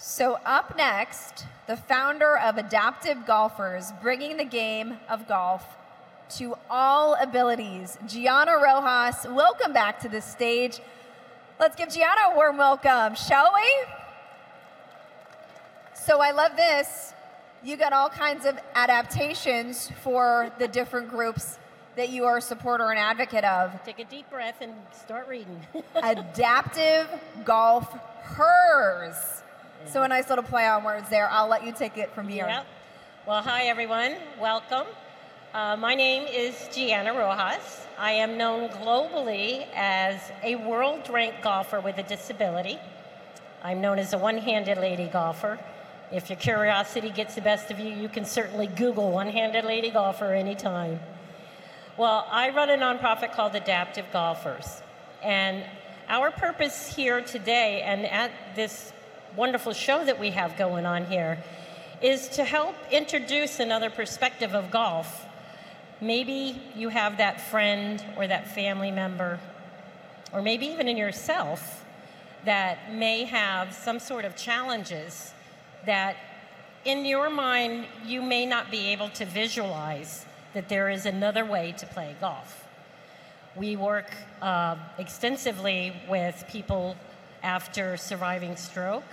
So, up next, the founder of Adaptive Golfers, bringing the game of golf to all abilities, Gianna Rojas. Welcome back to the stage. Let's give Gianna a warm welcome, shall we? So, I love this. You got all kinds of adaptations for the different groups that you are a supporter and advocate of. Take a deep breath and start reading. Adaptive Golf Hers. So a nice little play on words there. I'll let you take it from here. Yep. Well, hi everyone. Welcome. Uh, my name is Gianna Rojas. I am known globally as a world ranked golfer with a disability. I'm known as a one handed lady golfer. If your curiosity gets the best of you, you can certainly Google one handed lady golfer anytime. Well, I run a nonprofit called Adaptive Golfers. And our purpose here today and at this wonderful show that we have going on here is to help introduce another perspective of golf. Maybe you have that friend or that family member, or maybe even in yourself, that may have some sort of challenges that in your mind you may not be able to visualize that there is another way to play golf. We work uh, extensively with people after surviving stroke.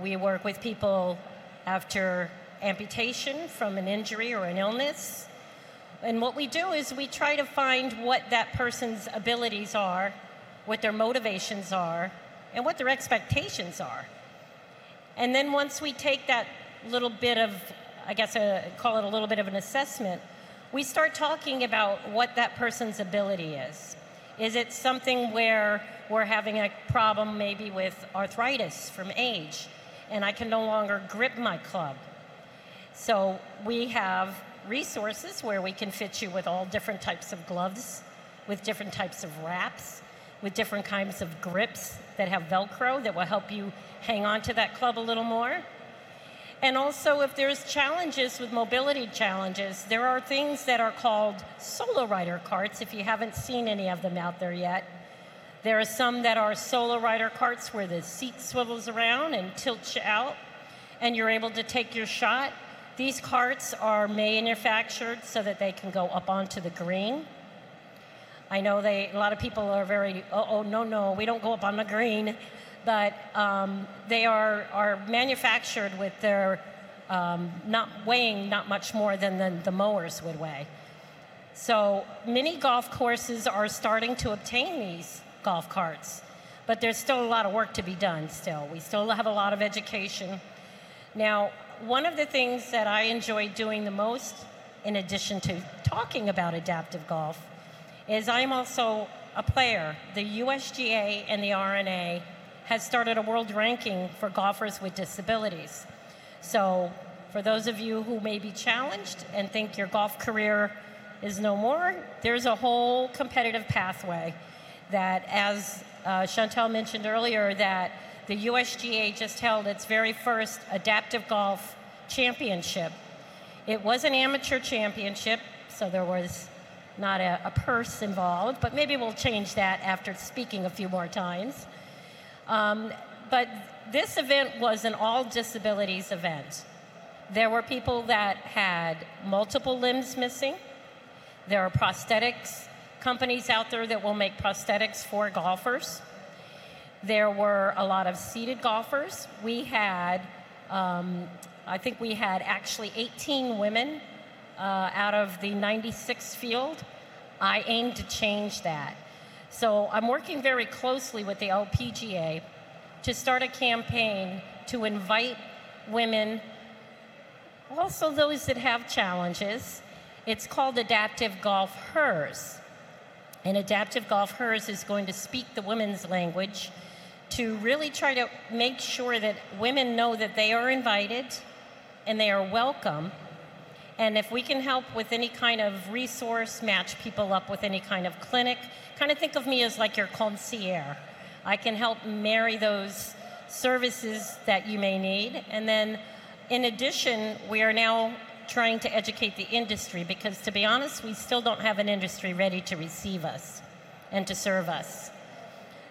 We work with people after amputation from an injury or an illness. And what we do is we try to find what that person's abilities are, what their motivations are, and what their expectations are. And then once we take that little bit of, I guess, a, call it a little bit of an assessment, we start talking about what that person's ability is. Is it something where we're having a problem maybe with arthritis from age and I can no longer grip my club? So we have resources where we can fit you with all different types of gloves, with different types of wraps, with different kinds of grips that have Velcro that will help you hang on to that club a little more. And also, if there's challenges with mobility challenges, there are things that are called solo rider carts, if you haven't seen any of them out there yet. There are some that are solo rider carts where the seat swivels around and tilts you out, and you're able to take your shot. These carts are manufactured so that they can go up onto the green. I know they, a lot of people are very, oh, oh no, no, we don't go up on the green but um, they are, are manufactured with their um, not weighing not much more than the, the mowers would weigh. So many golf courses are starting to obtain these golf carts, but there's still a lot of work to be done still. We still have a lot of education. Now, one of the things that I enjoy doing the most, in addition to talking about adaptive golf, is I'm also a player. The USGA and the R&A has started a world ranking for golfers with disabilities. So, for those of you who may be challenged and think your golf career is no more, there's a whole competitive pathway that, as uh, Chantel mentioned earlier, that the USGA just held its very first adaptive golf championship. It was an amateur championship, so there was not a, a purse involved, but maybe we'll change that after speaking a few more times. Um, but this event was an all disabilities event. There were people that had multiple limbs missing. There are prosthetics companies out there that will make prosthetics for golfers. There were a lot of seated golfers. We had, um, I think we had actually 18 women uh, out of the 96 field. I aim to change that. So I'm working very closely with the LPGA to start a campaign to invite women, also those that have challenges. It's called Adaptive Golf HERS. And Adaptive Golf HERS is going to speak the women's language to really try to make sure that women know that they are invited and they are welcome and if we can help with any kind of resource, match people up with any kind of clinic, kind of think of me as like your concierge. I can help marry those services that you may need. And then, in addition, we are now trying to educate the industry because, to be honest, we still don't have an industry ready to receive us and to serve us.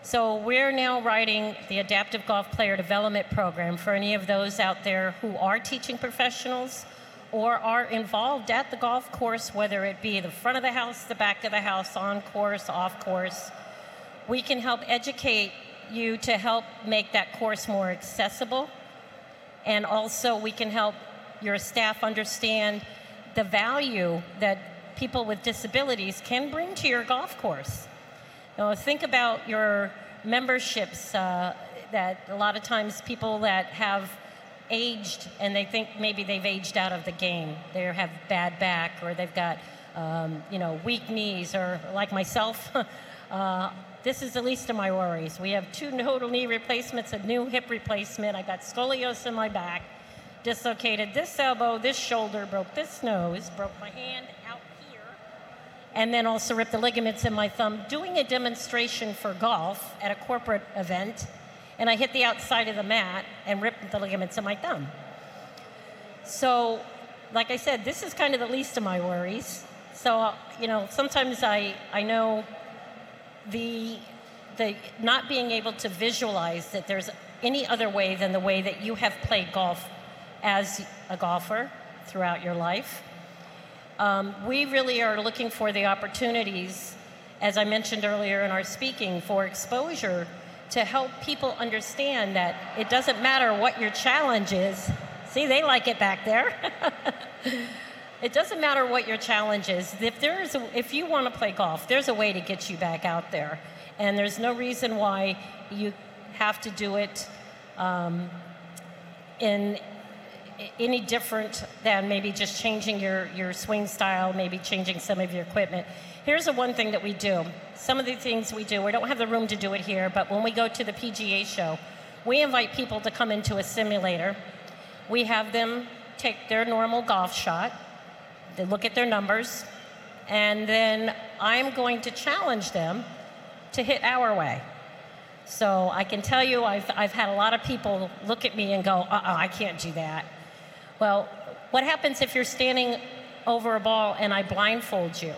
So we're now writing the Adaptive Golf Player Development Program for any of those out there who are teaching professionals or are involved at the golf course, whether it be the front of the house, the back of the house, on course, off course. We can help educate you to help make that course more accessible. And also, we can help your staff understand the value that people with disabilities can bring to your golf course. Now, think about your memberships uh, that a lot of times people that have aged and they think maybe they've aged out of the game. They have bad back or they've got, um, you know, weak knees or like myself. uh, this is the least of my worries. We have two total knee replacements, a new hip replacement. I got scoliosis in my back, dislocated this elbow, this shoulder, broke this nose, broke my hand out here, and then also ripped the ligaments in my thumb doing a demonstration for golf at a corporate event. And I hit the outside of the mat and ripped the ligaments in my thumb. So, like I said, this is kind of the least of my worries. So, you know, sometimes I, I know the, the not being able to visualize that there's any other way than the way that you have played golf as a golfer throughout your life. Um, we really are looking for the opportunities, as I mentioned earlier in our speaking, for exposure to help people understand that it doesn't matter what your challenge is. See, they like it back there. It doesn't matter what your challenge is. If there's, a, if you want to play golf, there's a way to get you back out there, and there's no reason why you have to do it um, in any different than maybe just changing your, your swing style, maybe changing some of your equipment. Here's the one thing that we do. Some of the things we do, we don't have the room to do it here, but when we go to the PGA show, we invite people to come into a simulator. We have them take their normal golf shot, they look at their numbers, and then I'm going to challenge them to hit our way. So I can tell you, I've, I've had a lot of people look at me and go, uh uh I can't do that. Well, what happens if you're standing over a ball and I blindfold you?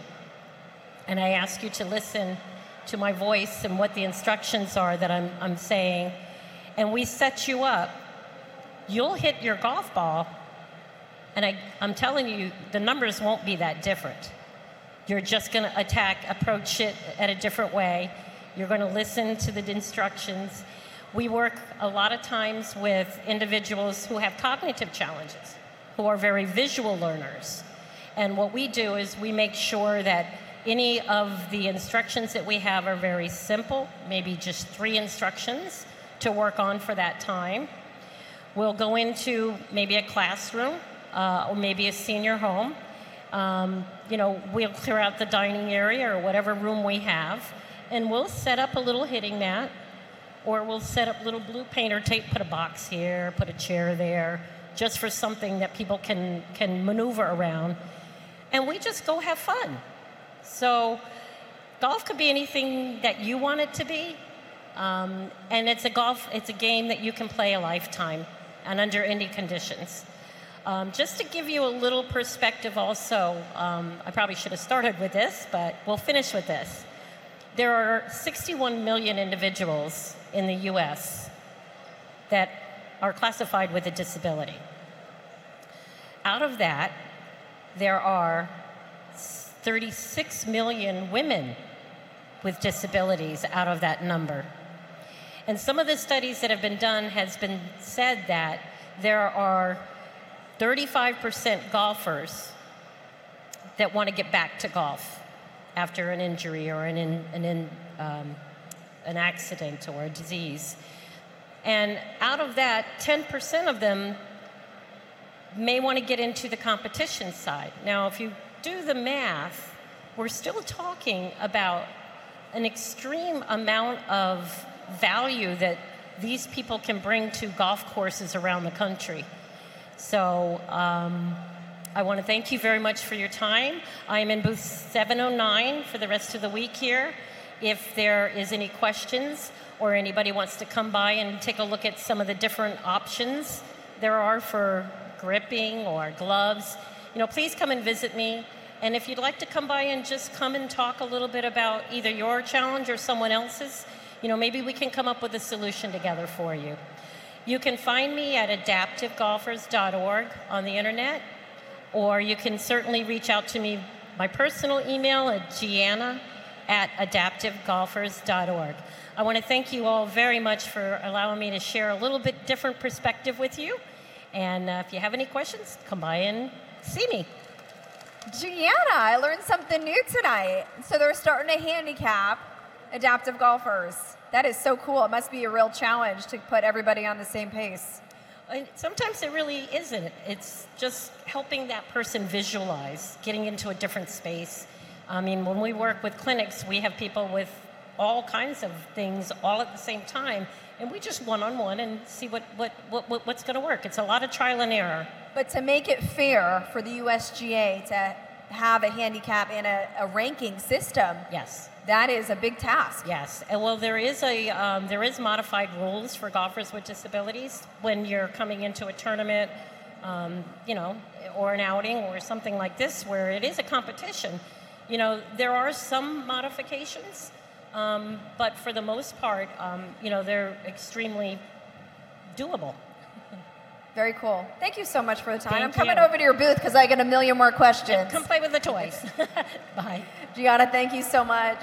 And I ask you to listen to my voice and what the instructions are that I'm, I'm saying, and we set you up, you'll hit your golf ball and I, I'm telling you, the numbers won't be that different. You're just going to attack, approach it at a different way. You're going to listen to the instructions. We work a lot of times with individuals who have cognitive challenges, who are very visual learners. And what we do is we make sure that any of the instructions that we have are very simple, maybe just three instructions to work on for that time. We'll go into maybe a classroom uh, or maybe a senior home. Um, you know, we'll clear out the dining area or whatever room we have, and we'll set up a little hitting mat, or we'll set up little blue painter tape, put a box here, put a chair there, just for something that people can, can maneuver around. And we just go have fun. So, golf could be anything that you want it to be. Um, and it's a golf, it's a game that you can play a lifetime and under any conditions. Um, just to give you a little perspective, also, um, I probably should have started with this, but we'll finish with this. There are 61 million individuals in the US that are classified with a disability. Out of that, there are 36 million women with disabilities out of that number. And some of the studies that have been done has been said that there are 35% golfers that want to get back to golf after an injury or an, in, an, in, um, an accident or a disease. And out of that, 10% of them may want to get into the competition side. Now, if you do the math, we're still talking about an extreme amount of value that these people can bring to golf courses around the country. So um, I want to thank you very much for your time. I am in booth 709 for the rest of the week here. If there is any questions or anybody wants to come by and take a look at some of the different options there are for gripping or gloves, you know, please come and visit me. And if you'd like to come by and just come and talk a little bit about either your challenge or someone else's, you know, maybe we can come up with a solution together for you. You can find me at adaptivegolfers.org on the internet, or you can certainly reach out to me my personal email at gianna at adaptivegolfers.org. I want to thank you all very much for allowing me to share a little bit different perspective with you. And uh, if you have any questions, come by and see me. Gianna, I learned something new tonight. So they're starting to handicap adaptive golfers. That is so cool. It must be a real challenge to put everybody on the same pace. And sometimes it really isn't. It's just helping that person visualize, getting into a different space. I mean, when we work with clinics, we have people with all kinds of things all at the same time, and we just one on one and see what, what, what, what's going to work. It's a lot of trial and error. But to make it fair for the USGA to have a handicap and a, a ranking system, yes, that is a big task. Yes, well, there is a um, there is modified rules for golfers with disabilities when you're coming into a tournament, um, you know, or an outing or something like this where it is a competition. You know, there are some modifications, um, but for the most part, um, you know, they're extremely doable. Very cool. Thank you so much for the time. Thank I'm coming you. over to your booth because I get a million more questions. Come play with the toys. Bye. Gianna, thank you so much.